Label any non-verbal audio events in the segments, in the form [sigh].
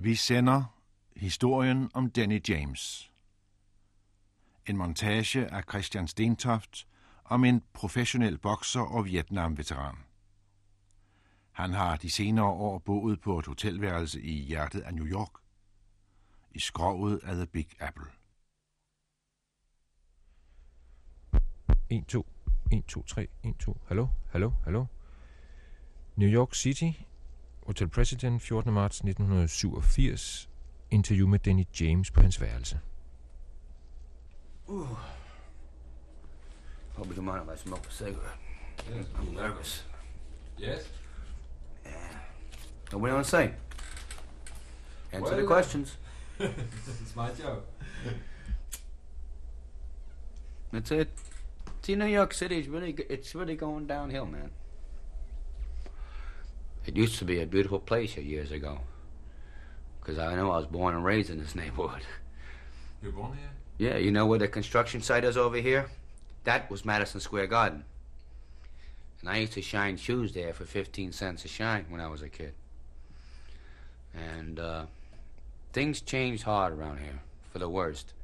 Vi sender historien om Danny James. En montage af Christian Stentoft om en professionel bokser og Vietnam-veteran. Han har de senere år boet på et hotelværelse i hjertet af New York, i skrovet af The Big Apple. 1, 2, 1, 2, 3, 1, 2. Hallo, hallo, hallo. New York City, Hotel President, 14. marts 1987. Interview med Danny James på hans værelse. Ooh. Hope you don't mind if I smoke a cigarette. I'm nervous. Yes? Nobody want to say? Answer the Well, questions. [laughs] it's my job. That's it. See, New York City is really, g- it's really going downhill, man. It used to be a beautiful place here years ago. Because I know I was born and raised in this neighborhood. You're born here? Yeah, you know where the construction site is over here? That was Madison Square Garden. And I used to shine shoes there for 15 cents a shine when I was a kid. And uh, things changed hard around here for the worst.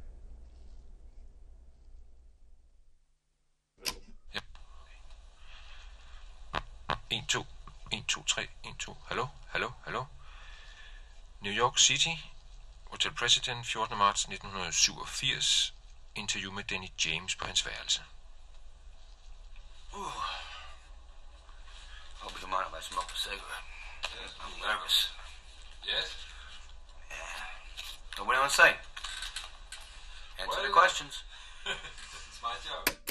Into 1, 2, 3, 1, 2, hallo, hallo, hallo. New York City, Hotel President, 14. marts 1987. Interview med Danny James på hans værelse. Uh. Hope you mind if I smoke a cigarette. Yes. I'm nervous. Yes? Yeah. Nobody on site. Answer well, the questions. [laughs] this is my job.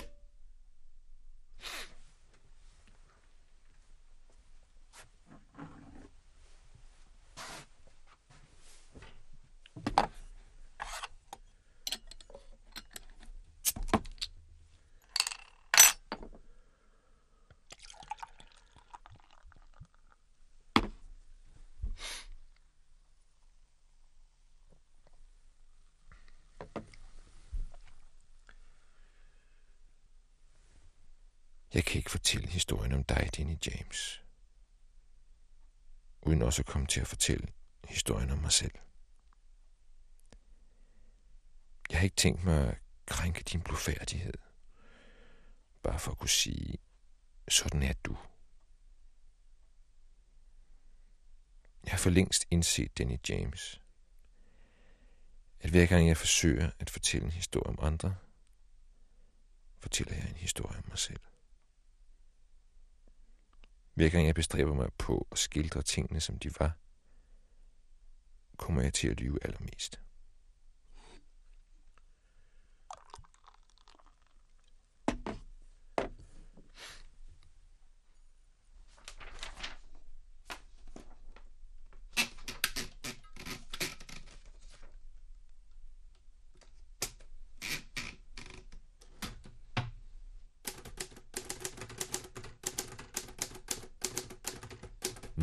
Historien om i James. Uden også at komme til at fortælle historien om mig selv. Jeg har ikke tænkt mig at krænke din blufærdighed. Bare for at kunne sige, sådan er du. Jeg har for længst indset Danny James. At hver gang jeg forsøger at fortælle en historie om andre, fortæller jeg en historie om mig selv. Hver gang jeg bestræber mig på at skildre tingene, som de var, kommer jeg til at lyve allermest.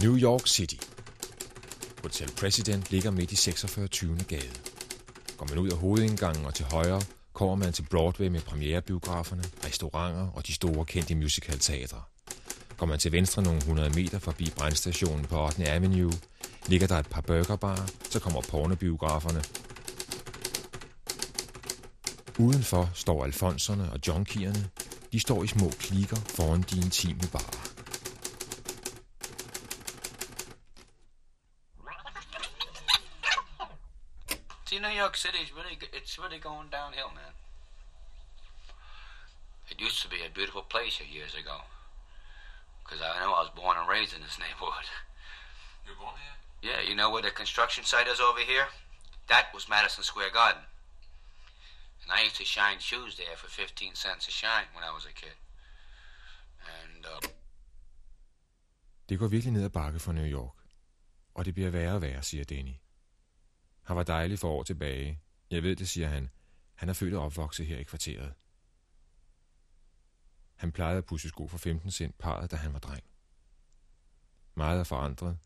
New York City. Hotel President ligger midt i 46. gade. Går man ud af hovedindgangen og til højre, kommer man til Broadway med premierebiograferne, restauranter og de store kendte musicalteatre. Går man til venstre nogle 100 meter forbi brændstationen på 8. Avenue, ligger der et par burgerbarer, så kommer pornobiograferne. Udenfor står alfonserne og junkierne. De står i små klikker foran de intime barer. See, New York City is really, it's really going downhill, man. It used to be a beautiful place here years ago. Because I know I was born and raised in this [laughs] neighborhood. You're born here? Yeah, you know where the construction site is over here? That was Madison Square Garden. And I used to shine shoes there for 15 cents a shine when I was a kid. And, uh, Det går virkelig ned ad bakke for New York. Og det bliver værre og værre, siger Danny. Han var dejlig for år tilbage. Jeg ved det, siger han. Han er født og opvokset her i kvarteret. Han plejede at pusse sko for 15 cent parret, da han var dreng. Meget er forandret.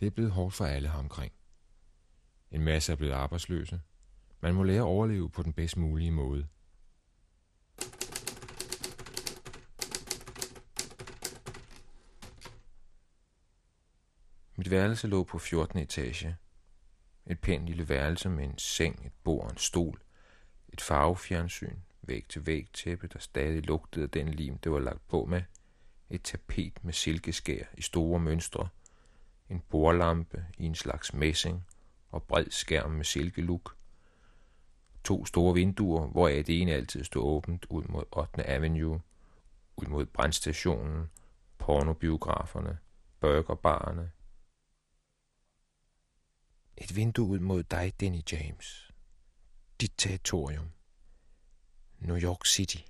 Det er blevet hårdt for alle her omkring. En masse er blevet arbejdsløse. Man må lære at overleve på den bedst mulige måde. Mit værelse lå på 14. etage. Et pænt lille værelse med en seng, et bord, en stol, et farvefjernsyn, væg til væg tæppe, der stadig lugtede af den lim, det var lagt på med, et tapet med silkeskær i store mønstre, en bordlampe i en slags messing og bred skærm med silkeluk, to store vinduer, hvoraf det ene altid stod åbent ud mod 8. Avenue, ud mod brandstationen, pornobiograferne, burgerbarerne. Et vindue ud mod dig, Denny James. Dit territorium. New York City.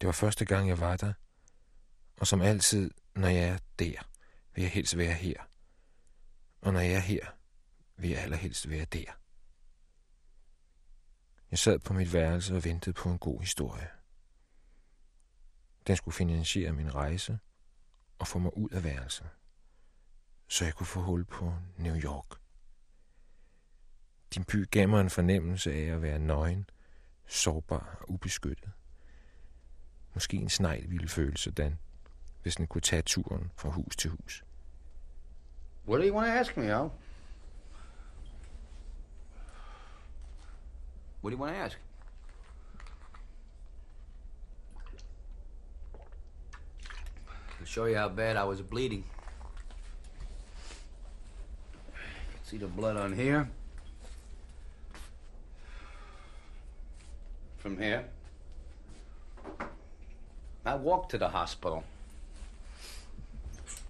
Det var første gang, jeg var der, og som altid, når jeg er der, vil jeg helst være her. Og når jeg er her, vil jeg allerhelst være der. Jeg sad på mit værelse og ventede på en god historie. Den skulle finansiere min rejse og få mig ud af værelset, så jeg kunne få hul på New York. Din by gav mig en fornemmelse af at være nøgen, sårbar og ubeskyttet. Måske en snegl ville føle sådan, hvis den kunne tage turen fra hus til hus. What do you want to ask me, Al? What do you want to ask? I'll show you how bad I was bleeding. See the blood on here? From here. I walked to the hospital.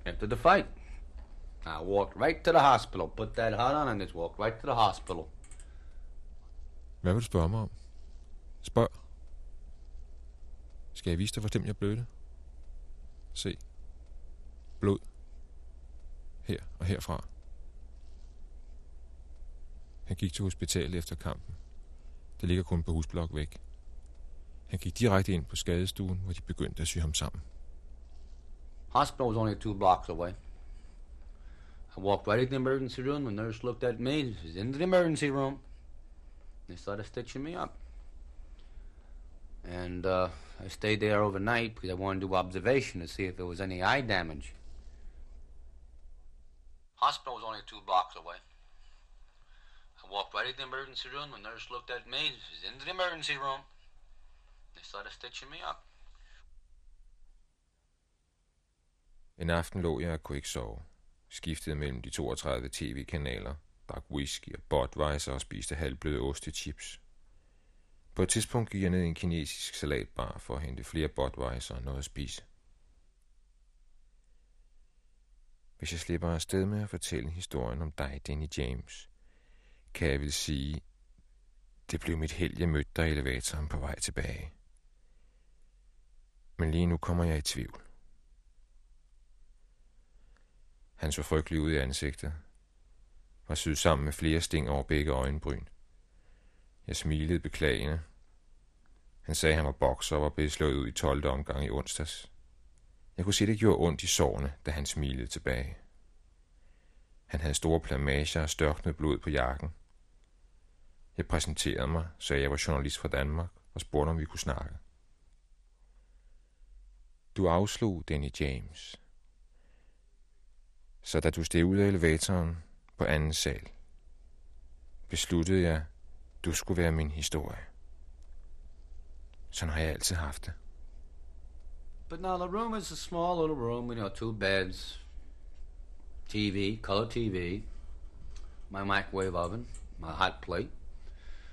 After the fight. I walked right to the hospital, put that hat on, and just walked right to the hospital. Hvad vil du spørge mig om? Spørg. Skal jeg vise dig, hvor stemt jeg blødte? Se. Blod. Her og herfra. Han gik til hospitalet efter kampen. Det ligger kun på husblok væk. Han gik direkte ind på skadestuen, hvor de begyndte at sy ham sammen. Hospital was only two blocks away. I walked right into the emergency room. The nurse looked at me. She's into the emergency room. They started stitching me up. And uh, I stayed there overnight because I wanted to do observation to see if there was any eye damage. Hospital was only two blocks away. Walked right into the emergency room. The nurse looked at me. She's into the emergency room. They started stitching me up. En aften lå jeg og kunne ikke sove. Skiftede mellem de 32 tv-kanaler, drak whisky og Budweiser og spiste halvbløde ostechips. På et tidspunkt gik jeg ned i en kinesisk salatbar for at hente flere Budweiser og noget at spise. Hvis jeg slipper afsted med at fortælle historien om dig, Danny James, kan jeg vel sige, det blev mit held, jeg mødte dig i elevatoren på vej tilbage. Men lige nu kommer jeg i tvivl. Han så frygtelig ud i ansigtet. Var syet sammen med flere sting over begge øjenbryn. Jeg smilede beklagende. Han sagde, at han var bokser og var blevet slået ud i 12. omgang i onsdags. Jeg kunne se, det gjorde ondt i sårene, da han smilede tilbage. Han havde store plamager og størknet blod på jakken. Jeg præsenterede mig, sagde jeg var journalist fra Danmark og spurgte, om vi kunne snakke. Du afslog Danny James. Så da du steg ud af elevatoren på anden sal, besluttede jeg, du skulle være min historie. Sådan har jeg altid haft det. But now the room is a small little room, you know, two beds, TV, color TV, my microwave oven, my hot plate,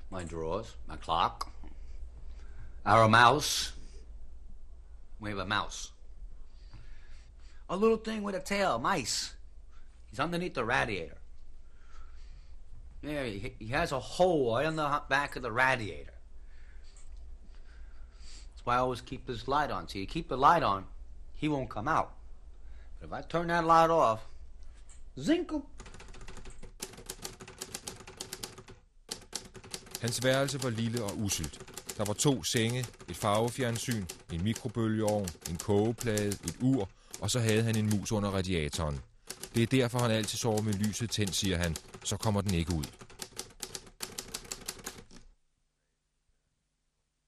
my drawers, my clock, our mouse. We have a mouse. A little thing with a tail, mice. He's underneath the radiator. Yeah, he, he has a hole right on the back of the radiator. That's why I always keep this light on. See, you keep the light on, he won't come out. But if I turn that light off, zinkle. Hans værelse var lille og uselt. Der var to senge, et farvefjernsyn, en mikrobølgeovn, en kogeplade, et ur, og så havde han en mus under radiatoren. Det er derfor, han altid sover med lyset tændt, siger han. Så kommer den ikke ud.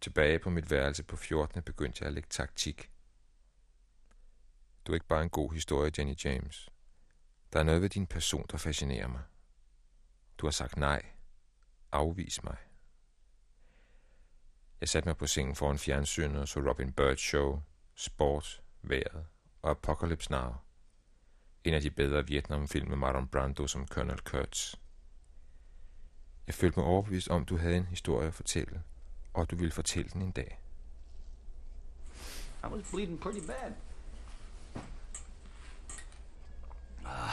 Tilbage på mit værelse på 14. begyndte jeg at lægge taktik. Du er ikke bare en god historie, Jenny James. Der er noget ved din person, der fascinerer mig. Du har sagt nej. Afvis mig. Jeg satte mig på sengen foran fjernsynet og så Robin Bird Show, sport, vejret og Apocalypse Now. En af de bedre Vietnamfilm med Marlon Brando som Colonel Kurtz. Jeg følte mig overbevist om, du havde en historie at fortælle, og du ville fortælle den en dag. I was bleeding pretty bad. [sighs]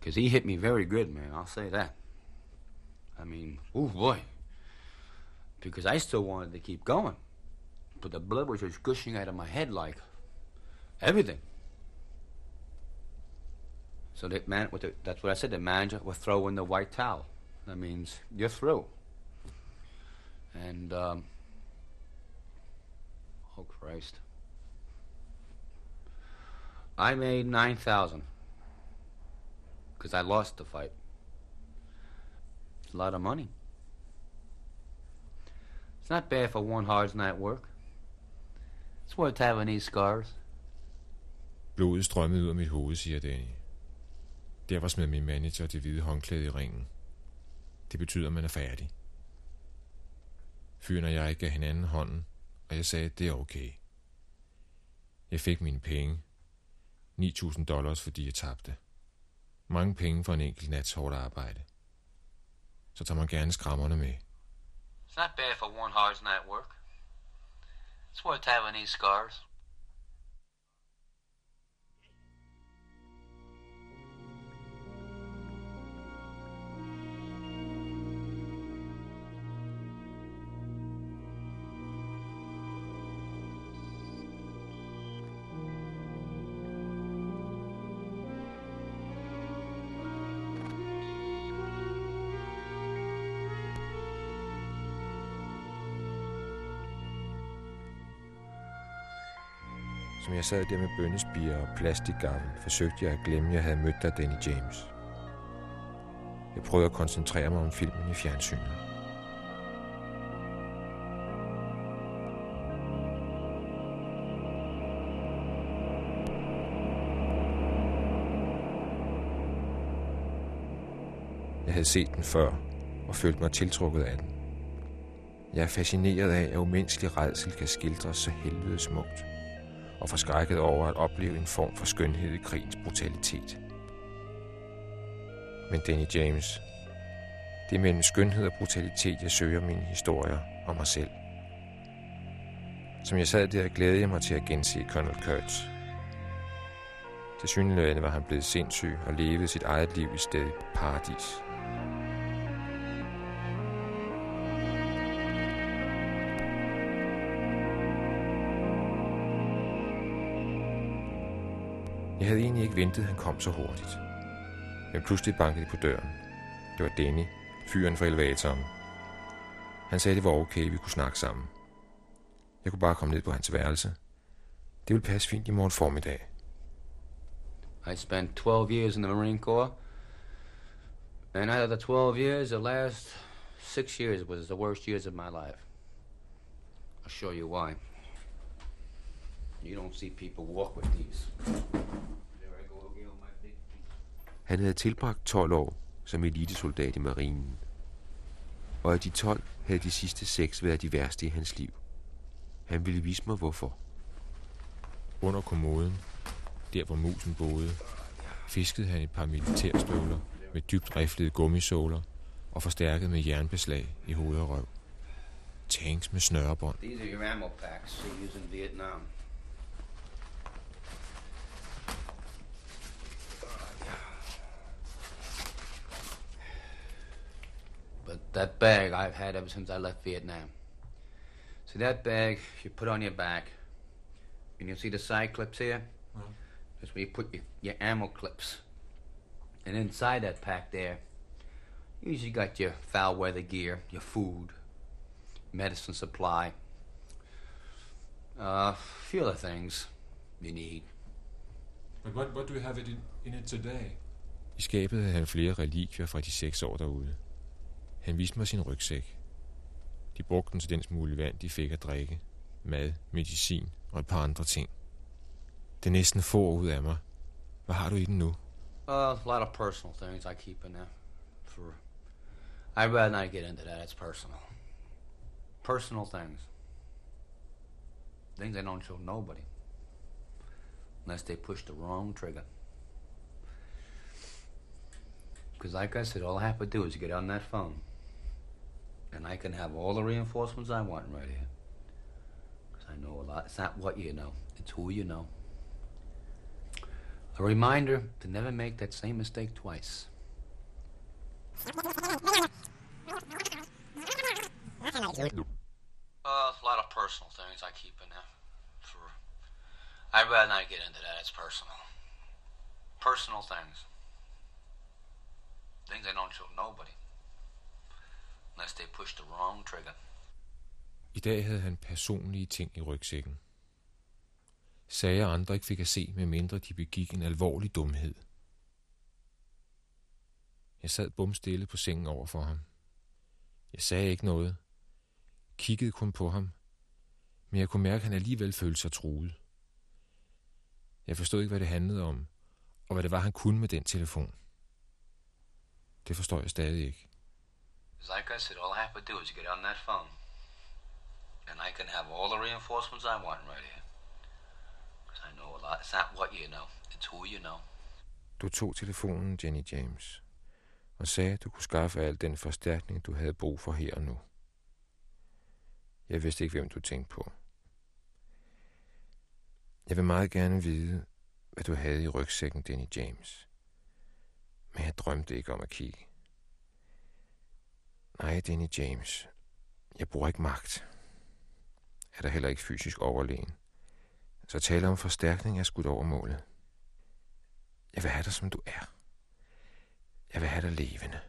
Because he hit me very good, man. I'll say that. I mean, oh boy. Because I still wanted to keep going. But the blood was just gushing out of my head like everything. So that man, the, that's what I said. The manager will throw in the white towel. That means you're through. And um, oh Christ, I made nine thousand because I lost the fight. It's a lot of money. It's not bad for one hard night work. It's worth having these scars. Blodet strømmede ud af mit hoved, siger Danny. Derfor smed min manager det hvide håndklæde i ringen. Det betyder, at man er færdig. Fyren og jeg gav hinanden hånden, og jeg sagde, at det er okay. Jeg fik mine penge. 9.000 dollars, fordi jeg tabte. Mange penge for en enkelt nats hårdt arbejde. Så tager man gerne skrammerne med. It's not bad for one hard night work. It's worth having these scars. Som jeg sad der med bønnespiger og plastikgaffel, forsøgte jeg at glemme, at jeg havde mødt dig, Danny James. Jeg prøvede at koncentrere mig om filmen i fjernsynet. Jeg havde set den før og følte mig tiltrukket af den. Jeg er fascineret af, at umenneskelig redsel kan skildres så helvede smukt og forskrækket over at opleve en form for skønhed i krigens brutalitet. Men Danny James, det er mellem skønhed og brutalitet, jeg søger mine historier om mig selv. Som jeg sad der, glædede jeg mig til at gense Colonel Kurtz. Til synligheden var han blevet sindssyg og levede sit eget liv i stedet paradis. Jeg havde egentlig ikke ventet, at han kom så hurtigt. Men pludselig bankede de på døren. Det var Danny, fyren fra elevatoren. Han sagde, det var okay, vi kunne snakke sammen. Jeg kunne bare komme ned på hans værelse. Det ville passe fint i morgen formiddag. I spent 12 years in the Marine Corps. And out of the 12 years, the last six years was the worst years of my life. I'll show you why. You don't see people walk with these. Han havde tilbragt 12 år som elitesoldat i marinen. Og af de 12 havde de sidste seks været de værste i hans liv. Han ville vise mig hvorfor. Under kommoden, der hvor musen boede, fiskede han et par militærstøvler med dybt riflede gummisåler og forstærket med jernbeslag i hoved og røv. Tanks med snørebånd. These are your ammo packs they use in Vietnam. That bag I've had ever since I left Vietnam. See that bag you put on your back. And you see the side clips here? That's where you put your, your ammo clips. And inside that pack there, you usually got your foul weather gear, your food, medicine supply, uh, a few other things you need. But what, what do you have it in, in it today? I skabet havde han flere relikvier fra de seks år derude. Han viste mig sin rygsæk. De brugte den til den smule vand, de fik at drikke, mad, medicin og et par andre ting. Det næsten få ud af mig Hvad har du i den nu? Uh, a lot of personal things I keep in there. For I'd rather not get into that. It's personal. Personal things. Things I don't show nobody. Unless they push the wrong trigger. Because like I said, all I have to do is get on that phone. And I can have all the reinforcements I want right here. Because I know a lot. It's not what you know. It's who you know. A reminder to never make that same mistake twice. Uh, a lot of personal things I keep in there. For I'd rather not get into that. It's personal. Personal things. Things I don't show nobody. Unless they push the wrong trigger. I dag havde han personlige ting i rygsækken. Sager andre ikke fik at se, medmindre de begik en alvorlig dumhed. Jeg sad bumstille på sengen over for ham. Jeg sagde ikke noget. Kiggede kun på ham. Men jeg kunne mærke, at han alligevel følte sig truet. Jeg forstod ikke, hvad det handlede om, og hvad det var, han kunne med den telefon. Det forstår jeg stadig ikke. Because like I said, all I have to do is get on that phone. And I can have all the reinforcements I want right here. Because I know a lot. It's not what you know. It's who you know. Du tog telefonen, Jenny James, og sagde, at du kunne skaffe al den forstærkning, du havde brug for her og nu. Jeg vidste ikke, hvem du tænkte på. Jeg vil meget gerne vide, hvad du havde i rygsækken, Danny James. Men jeg drømte ikke om at kigge. Nej, Danny James. Jeg bruger ikke magt. Er der heller ikke fysisk overlegen. Så tale om forstærkning er skudt over målet. Jeg vil have dig, som du er. Jeg vil have dig levende.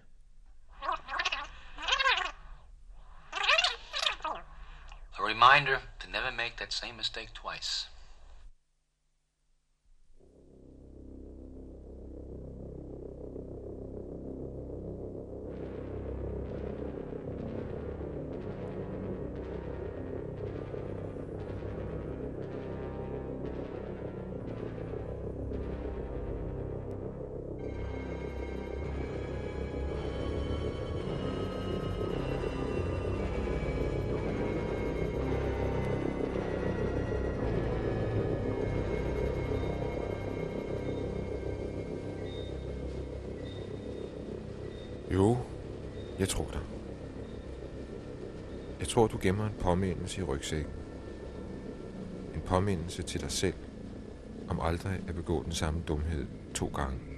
A reminder to never make that same mistake twice. Tror, du gemmer en påmindelse i rygsækken. En påmindelse til dig selv, om aldrig at begå den samme dumhed to gange.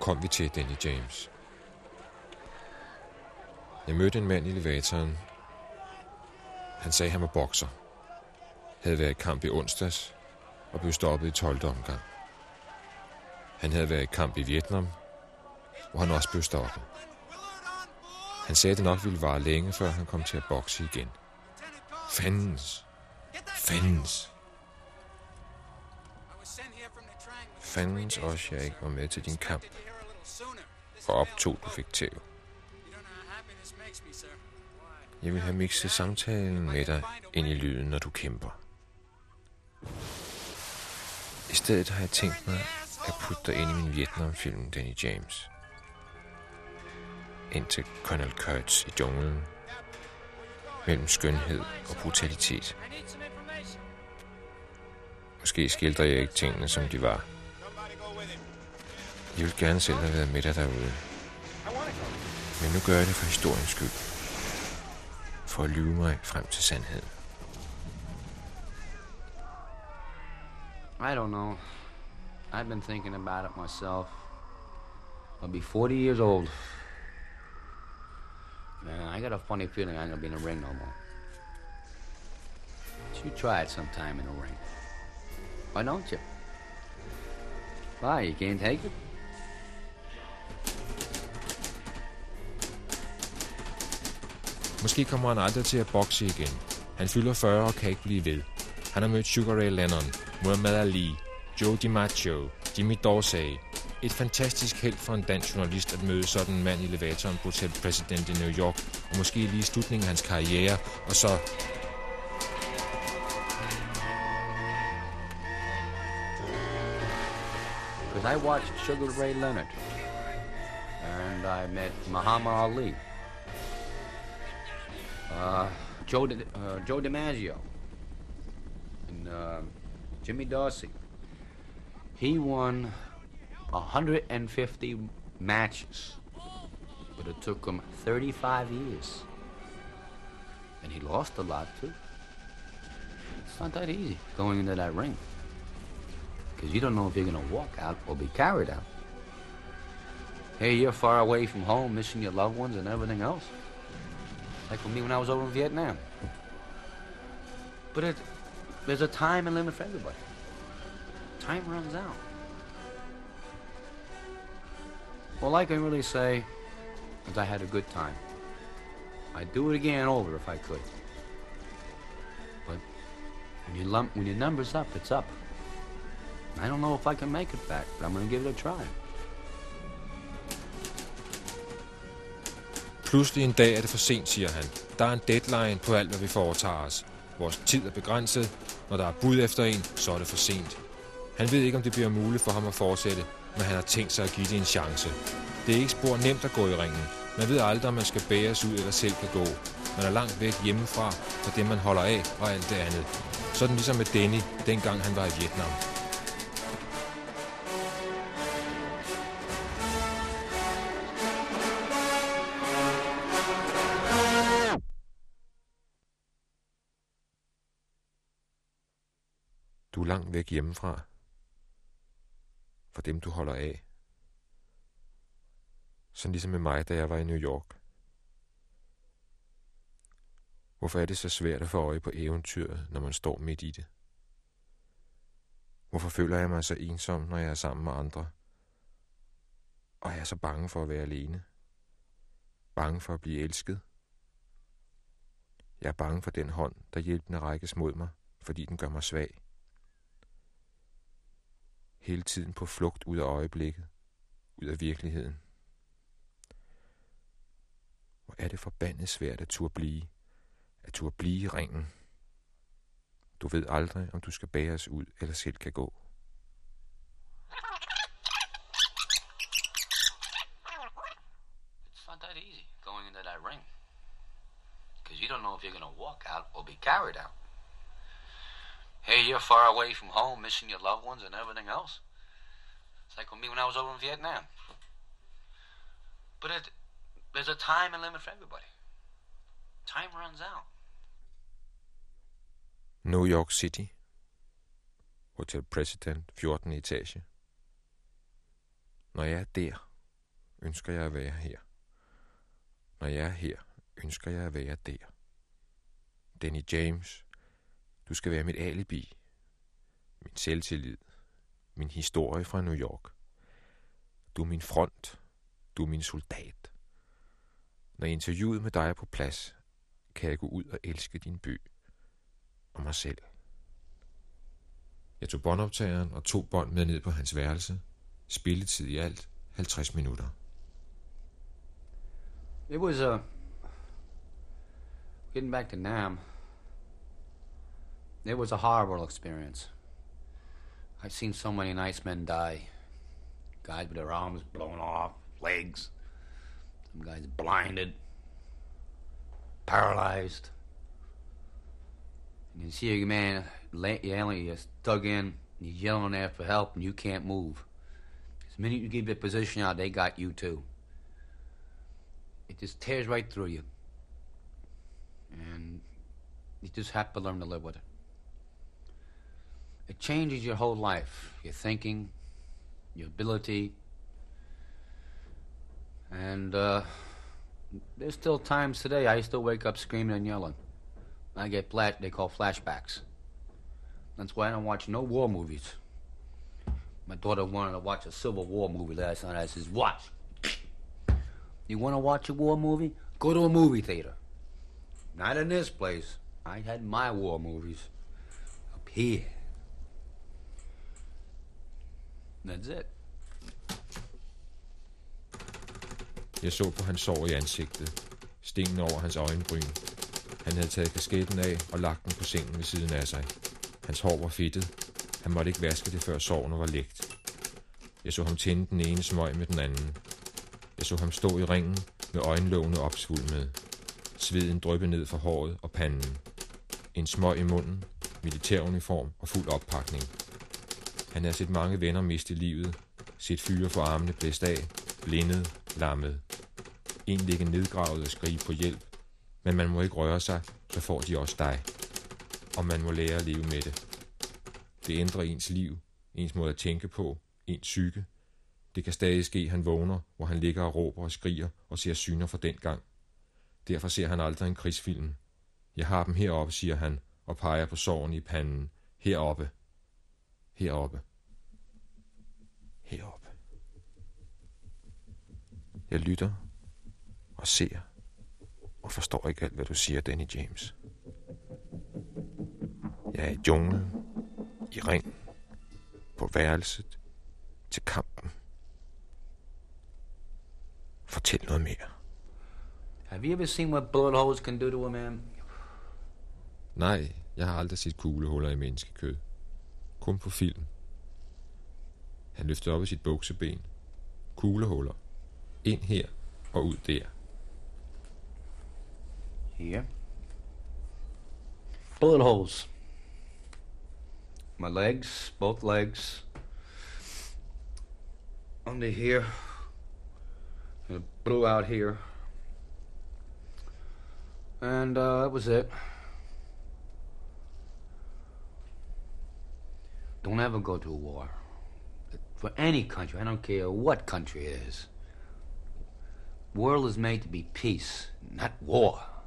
Kom vi til, Danny James? Jeg mødte en mand i elevatoren. Han sagde, at han var bokser. Havde været i kamp i onsdags og blev stoppet i 12. omgang. Han havde været i kamp i Vietnam, hvor han også blev stoppet. Han sagde, at det nok ville vare længe, før han kom til at bokse igen. Fandens. Fandens. Fandens også, jeg ikke var med til din kamp. Og optog, du fik tæv. Jeg vil have mixet samtalen med dig ind i lyden, når du kæmper. I stedet har jeg tænkt mig at putte dig ind i min Vietnamfilm, Danny James. Ind til Colonel Kurtz i junglen. mellem skønhed og brutalitet. Måske skildrer jeg ikke tingene, som de var. Gerne selv have været med dig derude. Men nu gør jeg det for historiens skyld. For at lyve mig frem til sandheden. I don't know. I've been thinking about it myself. I'll be 40 years old. Man, I got a funny feeling I ain't gonna be in the ring no more. You try it sometime in the ring. Why don't you? Why, you can't take it? Måske kommer han aldrig til at bokse igen. Han fylder 40 og kan ikke blive ved. Han har mødt Sugar Ray Leonard, Muhammad Ali, Joe DiMaggio, Jimmy Dorsey. Et fantastisk held for en dansk journalist at møde sådan en mand i elevatoren på Hotel President i New York, og måske lige i slutningen af hans karriere, og så Because I watched Sugar Ray Leonard. And I met Muhammad Ali. Uh, Joe, Di- uh, Joe DiMaggio. And uh, Jimmy Dorsey. He won 150 matches. But it took him 35 years. And he lost a lot, too. It's not that easy going into that ring because you don't know if you're going to walk out or be carried out. Hey, you're far away from home, missing your loved ones and everything else. Like for me when I was over in Vietnam. But it, there's a time and limit for everybody. Time runs out. All I can really say is I had a good time. I'd do it again over if I could. But when you lump, when your number's up, it's up. I don't know if I can make it back, but I'm going to give it a try. Pludselig en dag er det for sent, siger han. Der er en deadline på alt, hvad vi foretager os. Vores tid er begrænset. Når der er bud efter en, så er det for sent. Han ved ikke, om det bliver muligt for ham at fortsætte, men han har tænkt sig at give det en chance. Det er ikke spor nemt at gå i ringen. Man ved aldrig, om man skal bæres ud eller selv kan gå. Man er langt væk hjemmefra fra det, man holder af og alt det andet. Sådan ligesom med Denny, dengang han var i Vietnam. Langt væk hjemmefra. For dem, du holder af. Sådan ligesom med mig, da jeg var i New York. Hvorfor er det så svært at få øje på eventyret, når man står midt i det? Hvorfor føler jeg mig så ensom, når jeg er sammen med andre? Og jeg er så bange for at være alene. Bange for at blive elsket. Jeg er bange for den hånd, der hjælpende rækkes mod mig, fordi den gør mig svag. Hele tiden på flugt ud af øjeblikket, ud af virkeligheden. Hvor er det forbandet svært at turde blive, at turde blive i ringen. Du ved aldrig, om du skal bæres ud eller selv kan gå. It's not that easy going into that ring because you don't know if you're going to walk out or be carried out. Hey, you're far away from home, missing your loved ones and everything else. It's like with me when I was over in Vietnam. But it, there's a time and limit for everybody. Time runs out. New York City. Hotel President, 14. etage. Når jeg er der, ønsker jeg at være her. Når jeg er her, ønsker jeg at være der. Danny James, du skal være mit alibi, min selvtillid, min historie fra New York. Du er min front, du er min soldat. Når interviewet med dig er på plads, kan jeg gå ud og elske din by og mig selv. Jeg tog båndoptageren og to bånd med ned på hans værelse. Spilletid i alt 50 minutter. It was uh, getting back to Nam. It was a horrible experience. I've seen so many nice men die. Guys with their arms blown off, legs. Some guys blinded, paralyzed. And you see a man yelling, he's dug in, he's yelling there for help, and you can't move. The minute you give your position out, they got you too. It just tears right through you. And you just have to learn to live with it. It changes your whole life, your thinking, your ability. And uh, there's still times today I still wake up screaming and yelling. I get flat, they call flashbacks. That's why I don't watch no war movies. My daughter wanted to watch a Civil War movie last night. I says, watch. [sniffs] You want to watch a war movie? Go to a movie theater. Not in this place. I had my war movies up here. That's it. Jeg så på hans sår i ansigtet. Stenen over hans øjenbryn. Han havde taget kasketten af og lagt den på sengen ved siden af sig. Hans hår var fedtet. Han måtte ikke vaske det, før sårene var lægt. Jeg så ham tænde den ene smøg med den anden. Jeg så ham stå i ringen med øjenlågene opsvulmede. Sveden dryppede ned fra håret og panden. En smøg i munden, militæruniform og fuld oppakning. Han havde set mange venner miste livet, set fyre for armene blæst af, blindet, lammet. En ligge nedgravet og skrige på hjælp, men man må ikke røre sig, så får de også dig. Og man må lære at leve med det. Det ændrer ens liv, ens måde at tænke på, ens psyke. Det kan stadig ske, han vågner, hvor han ligger og råber og skriger og ser syner fra den gang. Derfor ser han aldrig en krigsfilm. Jeg har dem heroppe, siger han, og peger på såren i panden. Heroppe. Heroppe. Heroppe. Jeg lytter og ser og forstår ikke alt, hvad du siger, Danny James. Jeg er i junglen, i ring, på værelset, til kampen. Fortæl noget mere. Have you ever seen what bullet holes can do to a man? Nej, jeg har aldrig set kuglehuller i menneskekød. Kun på film. Han løftede op i sit bukseben. Kuglehuller. Ind her og ud der. Here. Bullet holes. My legs, both legs. Under here. And it blew out here. And uh, that was it. Don't ever go to a war. For any country, I don't care what country it is. World is made to be peace, not war.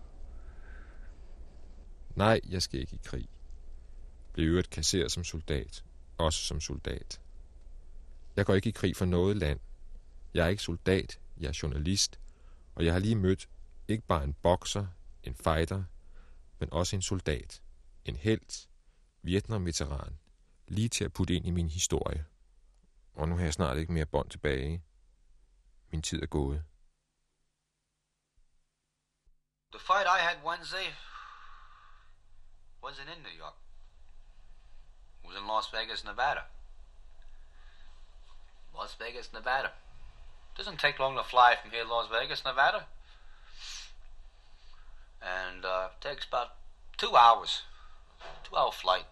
Nej, jeg skal ikke i krig. Blev øvrigt kasseret som soldat. Også som soldat. Jeg går ikke i krig for noget land. Jeg er ikke soldat, jeg er journalist, og jeg har lige mødt ikke bare en bokser, en fighter, men også en soldat, en helt, Vietnam-veteran, lige til at putte ind i min historie. Og nu har jeg snart ikke mere bånd tilbage. Min tid er gået. The fight I had Wednesday wasn't in New York. It was in Las Vegas, Nevada. Las Vegas, Nevada. Doesn't take long to fly from here to Las Vegas, Nevada. And uh, takes about two hours. Two hour flight.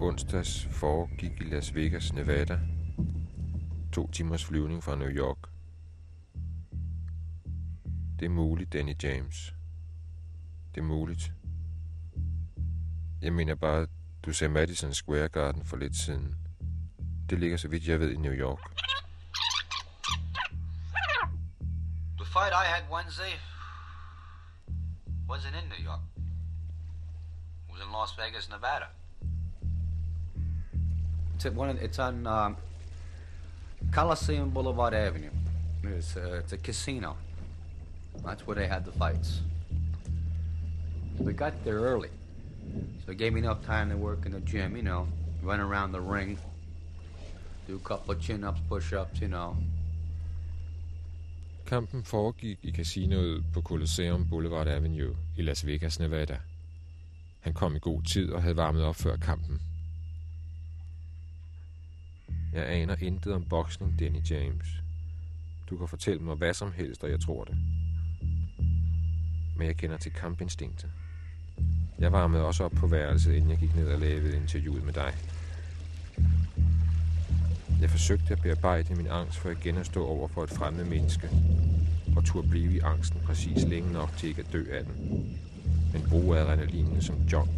Onsdags foregik i Las Vegas, Nevada. To timers flyvning fra New York. Det er muligt, Danny James. Det er muligt. Jeg mener bare, du sagde Madison Square Garden for lidt siden. Det ligger så vidt jeg ved i New York. The fight I had Wednesday wasn't in New York. It was in Las Vegas, Nevada. It's one. It's on um, Coliseum Boulevard Avenue. It's a, it's a casino. That's where they had the fights. We got there early, so it gave me enough time to work in the gym. You know, run around the ring, do a couple of chin-ups, push-ups, you know. Kampen foregik i casinoet på Colosseum Boulevard Avenue i Las Vegas, Nevada. Han kom i god tid og havde varmet op før kampen. Jeg aner intet om boksning, Danny James. Du kan fortælle mig hvad som helst, og jeg tror det. Men jeg kender til kampinstinktet. Jeg varmede også op på værelset, inden jeg gik ned og lavede interviewet med dig. Jeg forsøgte at bearbejde min angst for igen at stå over for et fremmed menneske, og turde blive i angsten præcis længe nok til ikke at dø af den. Men bruge adrenalinen som junk,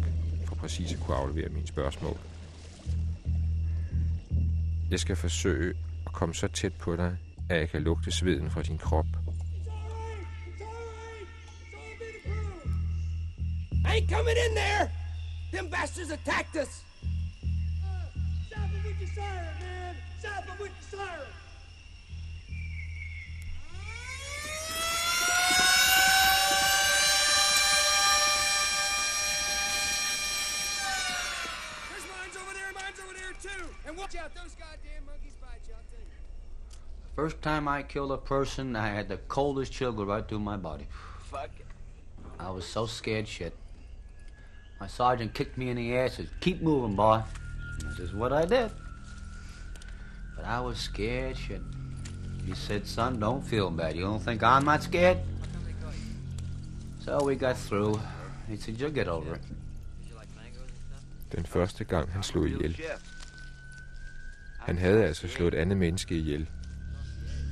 for præcis at kunne aflevere mine spørgsmål. Jeg skal forsøge at komme så tæt på dig, at jeg kan lugte sveden fra din krop. I ain't coming in there! Them bastards attacked us! Man! Over there, mines over too! And watch out, those guys. First time I killed a person, I had the coldest chill go right through my body. Fuck. I was so scared shit. My sergeant kicked me in the ass and said, keep moving, boy. This is what I did. But I was scared shit. He said, son, don't feel bad. You don't think I'm not scared? So we got through. He said, you'll get over it. Den første gang, han slog ihjel. Han havde altså slået et andet menneske ihjel.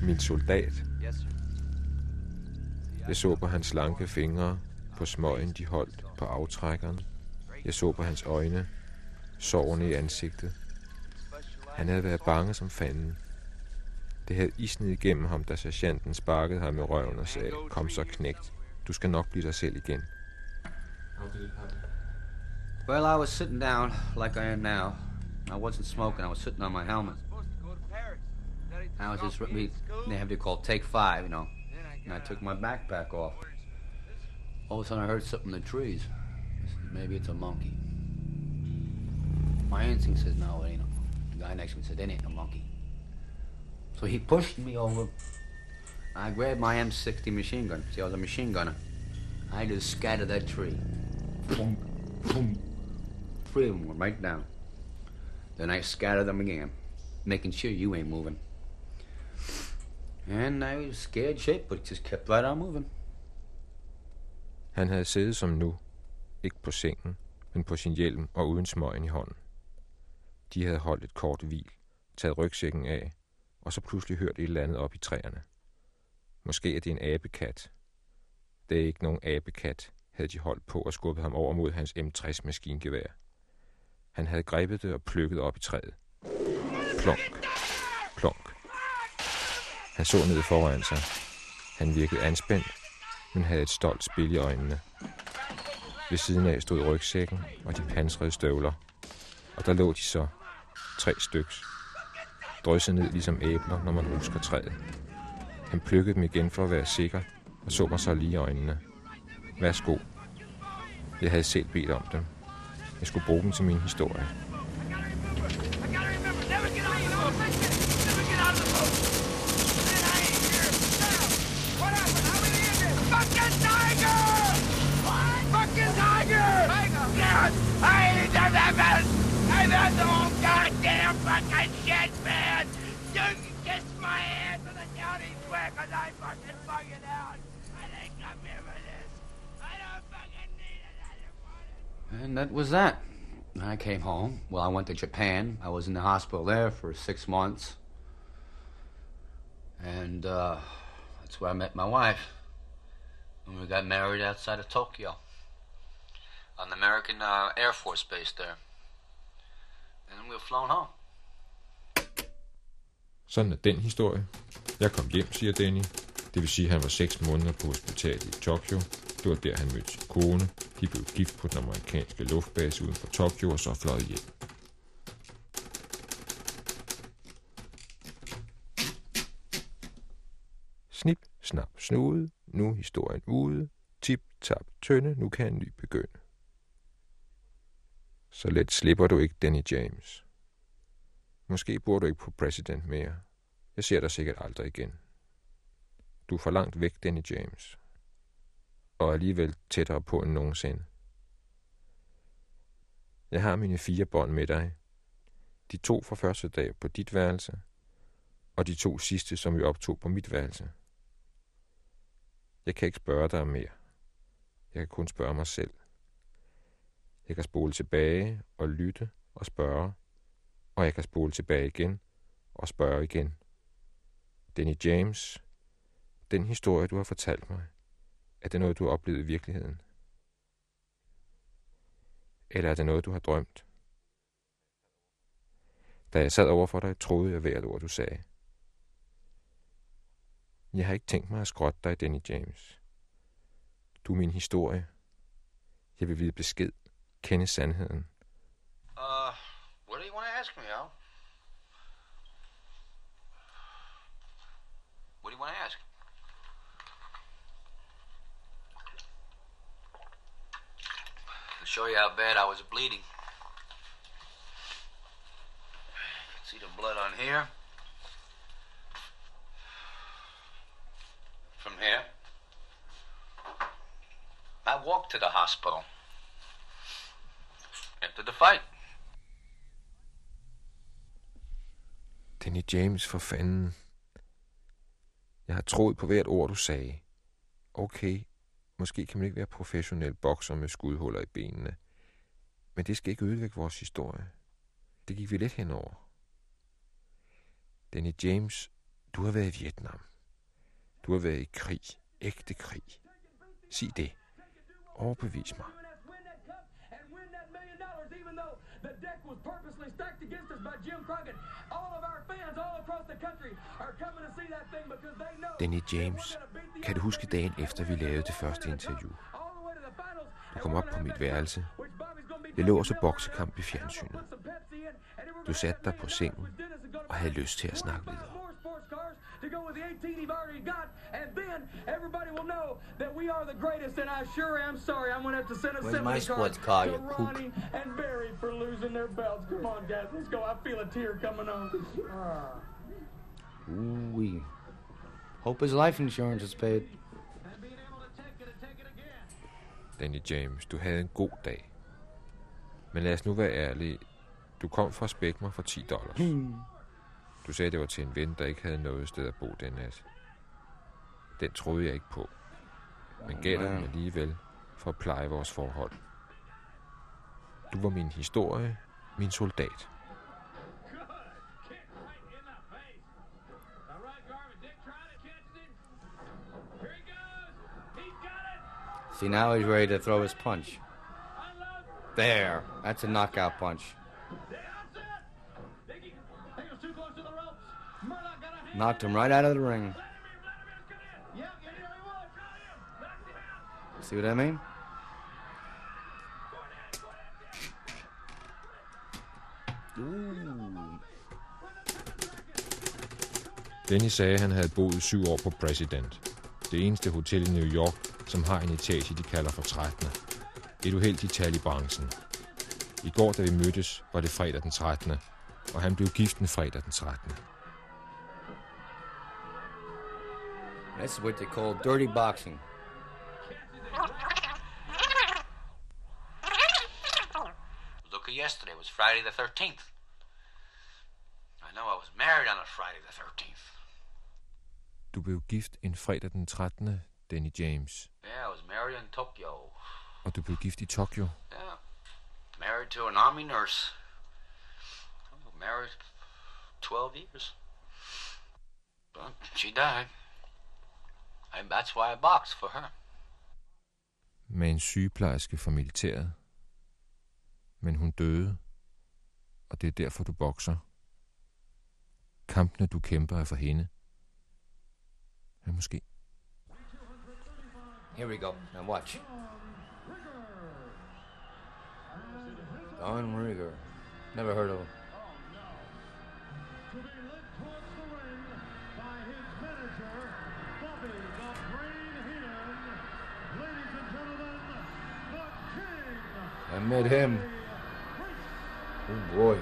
Min soldat. Jeg så på hans slanke fingre, på smøgen de holdt på aftrækkeren. Jeg så på hans øjne, sårene i ansigtet. Han havde været bange som fanden. Det havde isnet igennem ham, da sergeanten sparkede ham i røven og sagde, kom så knægt, du skal nok blive dig selv igen. Well, I was sitting down like I am now. I wasn't smoking. I was sitting on my helmet. I was just we, they have to call take five, you know. And I took my backpack off. All of a sudden, I heard something in the trees. I said, Maybe it's a monkey. My instinct says no, it ain't. A, the guy next to me said it ain't a monkey. So he pushed me over. I grabbed my M60 machine gun. See, I was a machine gunner. I just scattered that tree. Boom, boom. Three of them went right down. Then I scattered them again, making sure you ain't moving. And I was scared shit, but just kept right on moving. Han havde siddet som nu, ikke på sengen, men på sin hjelm og uden smøgen i hånden. De havde holdt et kort hvil, taget rygsækken af, og så pludselig hørt et eller andet op i træerne. Måske er det en abekat. Det er ikke nogen abekat, havde de holdt på og skubbet ham over mod hans M60 maskingevær. Han havde grebet det og plukket op i træet. Plonk, plonk. Han så ned foran sig. Han virkede anspændt, men havde et stolt spil i øjnene. Ved siden af stod rygsækken og de pansrede støvler. Og der lå de så, tre styks, drysset ned ligesom æbler, når man rusker træet. Han plukkede dem igen for at være sikker, og så mig så lige i øjnene. Værsgo. Jeg havde selv bedt om dem. Jeg skulle bruge dem til min historie. God, I ain't done that, man! I've had the whole goddamn fucking shit, man! You can kiss my ass a county quick, cause I fucking it! And that was that. I came home. Well, I went to Japan. I was in the hospital there for six months. And uh, that's where I met my wife. And we got married outside of Tokyo on the American uh, Air Force base there. And we were flown home. Sådan er den historie. Jeg kom hjem, siger Danny. Det vil sige, at han var 6 måneder på hospitalet i Tokyo. Det var der, han mødte sin kone. De blev gift på den amerikanske luftbase uden for Tokyo og så fløj hjem. Snip, snap, snude. Nu er historien ude. Tip, tap, tønde. Nu kan en ny begynde. Så let slipper du ikke, Denny James. Måske bor du ikke på President mere. Jeg ser dig sikkert aldrig igen. Du er for langt væk, Denny James. Og alligevel tættere på end nogensinde. Jeg har mine fire bånd med dig. De to fra første dag på dit værelse, og de to sidste, som vi optog på mit værelse. Jeg kan ikke spørge dig mere. Jeg kan kun spørge mig selv. Jeg kan spole tilbage og lytte og spørge, og jeg kan spole tilbage igen og spørge igen. Denny James, den historie, du har fortalt mig, er det noget, du har oplevet i virkeligheden? Eller er det noget, du har drømt? Da jeg sad over for dig, troede jeg hvert ord, du sagde. Jeg har ikke tænkt mig at skrotte dig, Denny James. Du er min historie. Jeg vil vide besked, kende sandheden. Uh, what do you want to ask me, Al? What do you want to ask? To show you how bad I was bleeding. See the blood on here. From here. I walked to the hospital. After the fight. Danny James, for fanden. Jeg har troet på hvert ord, du sagde. Okay, måske kan man ikke være professionel bokser med skudhuller i benene. Men det skal ikke ødelægge vores historie. Det gik vi let henover. Danny James, du har været i Vietnam. Du har været i krig. Ægte krig. Sig det. Overbevis mig. The deck was purposely stacked against us by Jim Crockett. All of our fans all across the country are coming to see that thing because they know Danny James, kan du huske dagen efter vi lavede det første interview? Du kom op på mit værelse. Jeg lå så boksekamp i fjernsynet. Du satte dig på sengen og havde lyst til at snakke videre. To go with the 18 he've already got, and then everybody will know that we are the greatest. And I sure am sorry. I'm gonna have to send a Where's my sympathy sports card car, to you kook? Ronnie and Barry for losing their belts. Come on, guys, let's go. I feel a tear coming on. Ah. Ooh wee. Hope his life insurance is paid. Danny James, du havde en god dag. Men lad os nu være ærlige. Du kom fra Spækmer for 10 dollars. Hmm. Du sagde, det var til en ven, der ikke havde noget sted at bo den nat. Den troede jeg ikke på. Men gav dig den alligevel for at pleje vores forhold. Du var min historie, min soldat. See, now he's ready to throw his punch. There. That's a knockout punch. Knocked him right out of the ring. See what I mean? Ooh. Denny sagde, at han havde boet syv år på President. Det eneste hotel i New York, som har en etage, de kalder for 13. Et uheldigt tal i branchen. I går, da vi mødtes, var det fredag den 13. Og han blev gift den fredag den 13. That's what they call dirty boxing. Look at yesterday. It was Friday the 13th. I know I was married on a Friday the 13th. Du blev gift en fredag den 13. Danny James. Yeah, I was married in Tokyo. Og du blev gift i Tokyo. Yeah. Married to an army nurse. Married 12 years. But she died. And that's why I boxed for her. Med en sygeplejerske fra militæret. Men hun døde. Og det er derfor, du bokser. Kampene, du kæmper, er for hende. Ja, måske. Here we go. Now watch. Don Rieger. Never heard of him. I met him. Oh boy.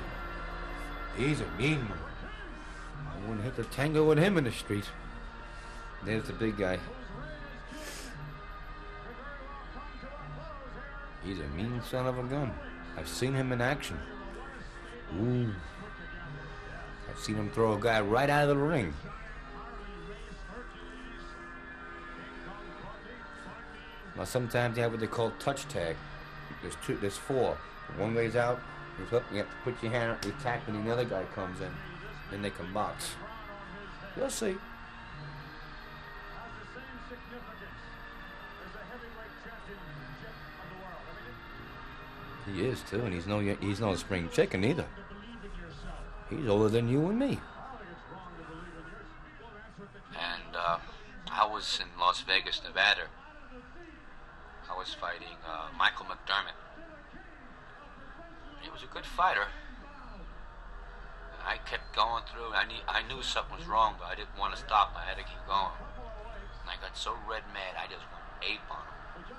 He's a mean one. I wouldn't hit the tango with him in the street. There's the big guy. He's a mean son of a gun. I've seen him in action. Ooh. I've seen him throw a guy right out of the ring. Now sometimes they have what they call touch tag. There's two. There's four. One guy's out. You have to put your hand up, you attack when the other guy comes in. Then they can box. You'll see. He is too, and he's no he's no spring chicken either. He's older than you and me. And uh, I was in Las Vegas, Nevada. Was fighting uh, Michael McDermott. He was a good fighter. I kept going through. I knew, I knew something was wrong, but I didn't want to stop. I had to keep going. And I got so red mad, I just went ape on him.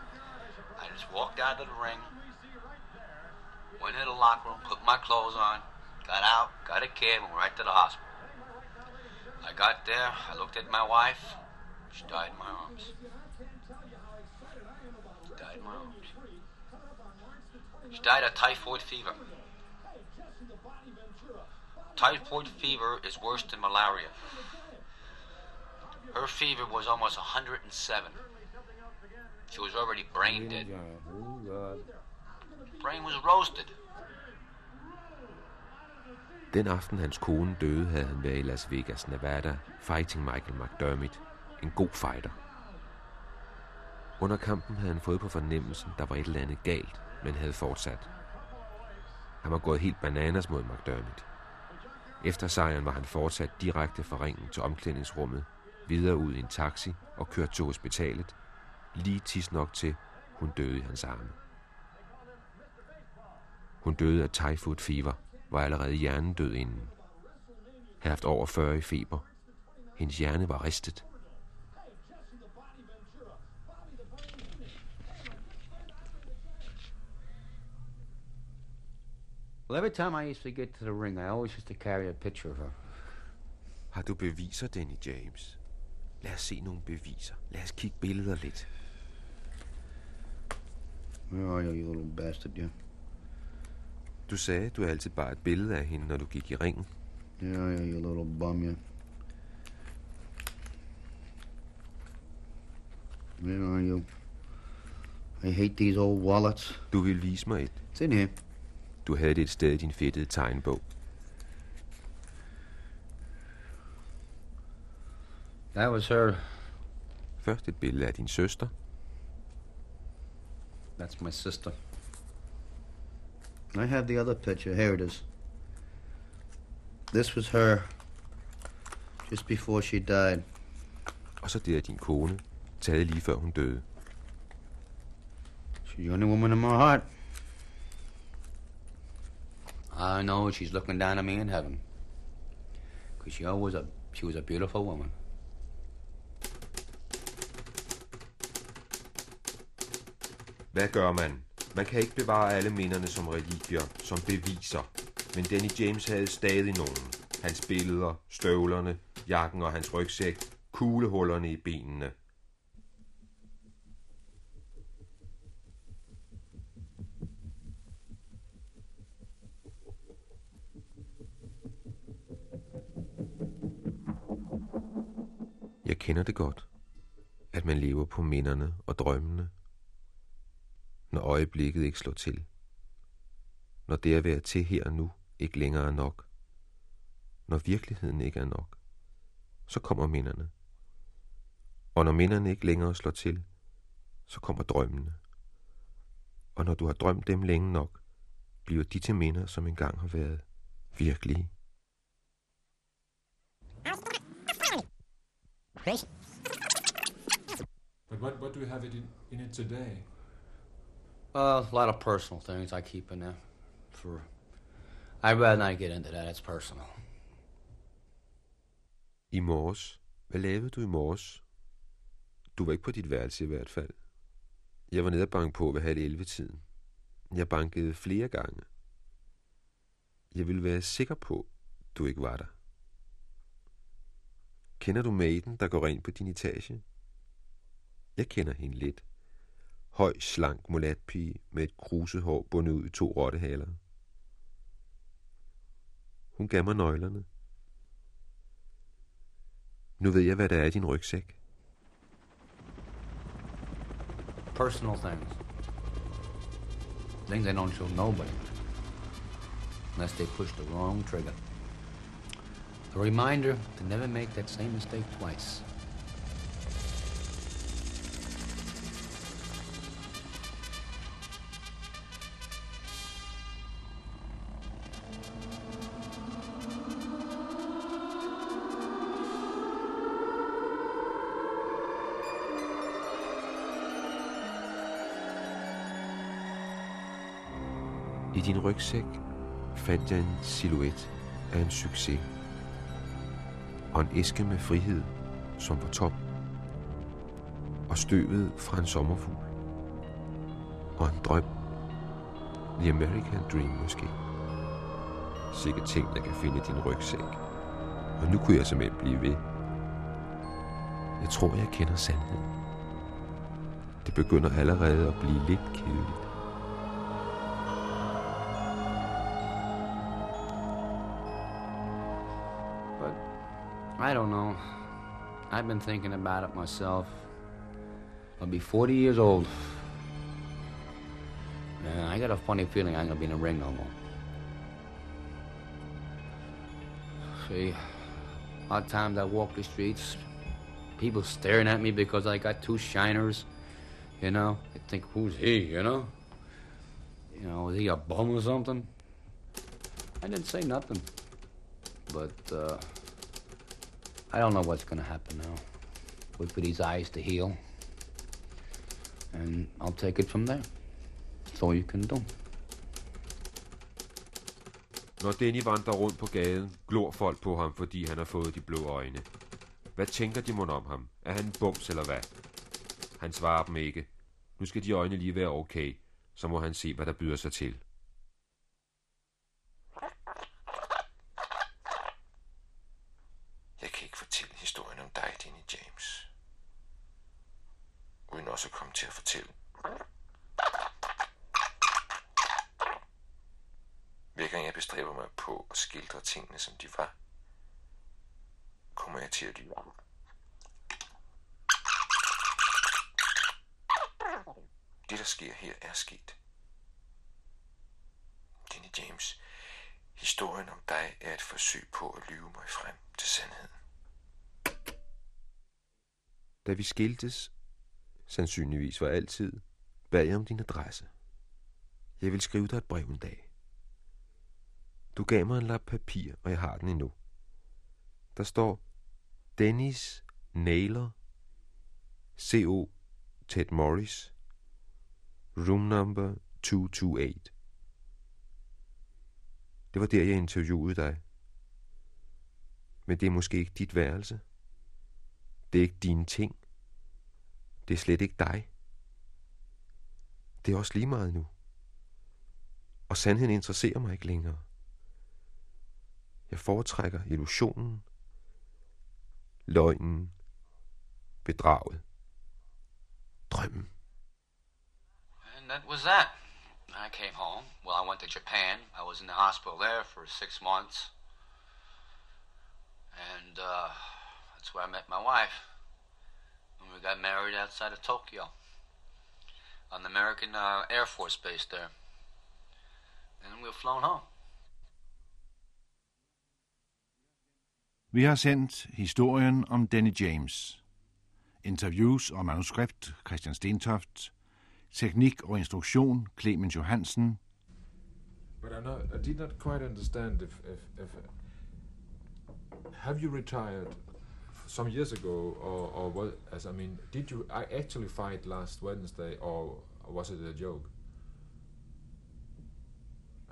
I just walked out of the ring, went into the locker room, put my clothes on, got out, got a cab, and went right to the hospital. I got there, I looked at my wife, she died in my arms. She died in my arms. She died of typhoid fever. Typhoid fever is worse than malaria. Her fever was almost 107. She was already brain oh, dead. Oh, brain was roasted. Den aften hans kone døde, havde han været i Las Vegas, Nevada, fighting Michael McDermott. En god fighter. Under kampen havde han fået på fornemmelsen, der var et eller andet galt, men havde fortsat. Han var gået helt bananas mod McDermott. Efter sejren var han fortsat direkte fra ringen til omklædningsrummet, videre ud i en taxi og kørt til hospitalet, lige tids nok til, hun døde i hans arme. Hun døde af typhoid fever, var allerede hjernedød inden. Havde haft over 40 i feber. Hendes hjerne var ristet. Well, every time I used to get to the ring, I always used to carry a picture of her. Har du beviser, Danny James? Lad os se nogle beviser. Lad os kigge billeder lidt. Where are you, you little bastard, you? Du sagde, du er altid bare et billede af hende, når du gik i ringen. Yeah, yeah, you little bum, you. Where are you? I hate these old wallets. Du vil vise mig et. It's in here. Du havde det et sted i din fedtede tegnbog. That was her. Først et billede af din søster. That's my sister. I have the other picture. Here it is. This was her just before she died. Og så det er din kone, taget lige før hun døde. She's the only woman in my heart. I know she's looking down at me in heaven. Because she always a she was a beautiful woman. Hvad gør man? Man kan ikke bevare alle minderne som religier, som beviser. Men Danny James havde stadig nogen. Hans billeder, støvlerne, jakken og hans rygsæk, kuglehullerne i benene. Kender det godt, at man lever på minderne og drømmene, når øjeblikket ikke slår til. Når det at være til her og nu ikke længere er nok. Når virkeligheden ikke er nok, så kommer minderne. Og når minderne ikke længere slår til, så kommer drømmene. Og når du har drømt dem længe nok, bliver de til minder, som engang har været virkelige. But what, what do you have it in, in it today? Uh, a lot of personal things I keep in there. For I'd rather not get into that. It's personal. I morges. Hvad lavede du i morges? Du var ikke på dit værelse i hvert fald. Jeg var nede og banke på ved halv 11 tiden. Jeg bankede flere gange. Jeg vil være sikker på, du ikke var der. Kender du maiden, der går ind på din etage? Jeg kender hende lidt. Høj, slank mulatpige med et kruset hår bundet ud i to rottehaler. Hun gav mig nøglerne. Nu ved jeg, hvad der er i din rygsæk. Personal things. Things I don't show nobody. Unless they push the wrong trigger. A reminder to never make that same mistake twice. I din rygsæk fandt jeg en silhuet af en succes. Og en æske med frihed, som var tom. Og støvet fra en sommerfugl. Og en drøm. The American Dream måske. Sikke ting, der kan finde din rygsæk. Og nu kunne jeg simpelthen blive ved. Jeg tror, jeg kender sandheden. Det begynder allerede at blive lidt kedeligt. Been thinking about it myself. I'll be 40 years old. And I got a funny feeling I'm gonna be in the ring no more. See, a lot of times I walk the streets, people staring at me because I got two shiners. You know, they think, who's he? You know, you know, is he a bum or something? I didn't say nothing, but uh, I don't know what's gonna happen now. Wait for these eyes to heal, and I'll take it from there. That's all you can do. Når Denny vandrer rundt på gaden, glor folk på ham, fordi han har fået de blå øjne. Hvad tænker de mon om ham? Er han en bums eller hvad? Han svarer dem ikke. Nu skal de øjne lige være okay. Så må han se, hvad der byder sig til. Jeg kan ikke fortælle historien om dig, Danny James. Uden også at komme til at fortælle. Hver gang jeg bestræber mig på at tingene, som de var, kommer jeg til at lyve. Det, der sker her, er sket. Denne James, historien om dig er et forsøg på at lyve mig frem til sandheden. Da vi skiltes, sandsynligvis for altid, bad jeg om din adresse. Jeg vil skrive dig et brev en dag. Du gav mig en lap papir, og jeg har den endnu. Der står Dennis Naylor, C.O. Ted Morris, room number 228. Det var der, jeg interviewede dig. Men det er måske ikke dit værelse. Det er ikke dine ting. Det er slet ikke dig. Det er også lige meget nu. Og sandheden interesserer mig ikke længere. Jeg foretrækker illusionen, løgnen, bedraget, drømmen. And that was that. I came home. Well, I went to Japan. I was in the hospital there for six months. And uh, that's where I met my wife. And we got married outside of Tokyo on the American uh, Air Force base there. And we were flown home. Vi har sendt historien om Danny James. Interviews og manuskript Christian Stentoft. Teknik og instruktion Clemens Johansen. But I'm not, I did not quite understand if, if, if uh, have you retired some years ago, or, or what? As I mean, did you I actually fight last Wednesday, or was it a joke?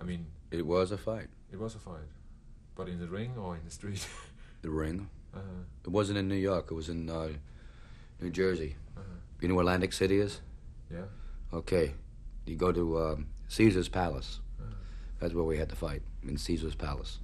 I mean, It was a fight. it was a fight, but in the ring or in the street? [laughs] The ring. Uh-huh. It wasn't in New York. It was in uh, New Jersey. Uh-huh. You know where Atlantic City is? Yeah. Okay. You go to um, Caesar's Palace. Uh-huh. That's where we had to fight. in Caesar's palace.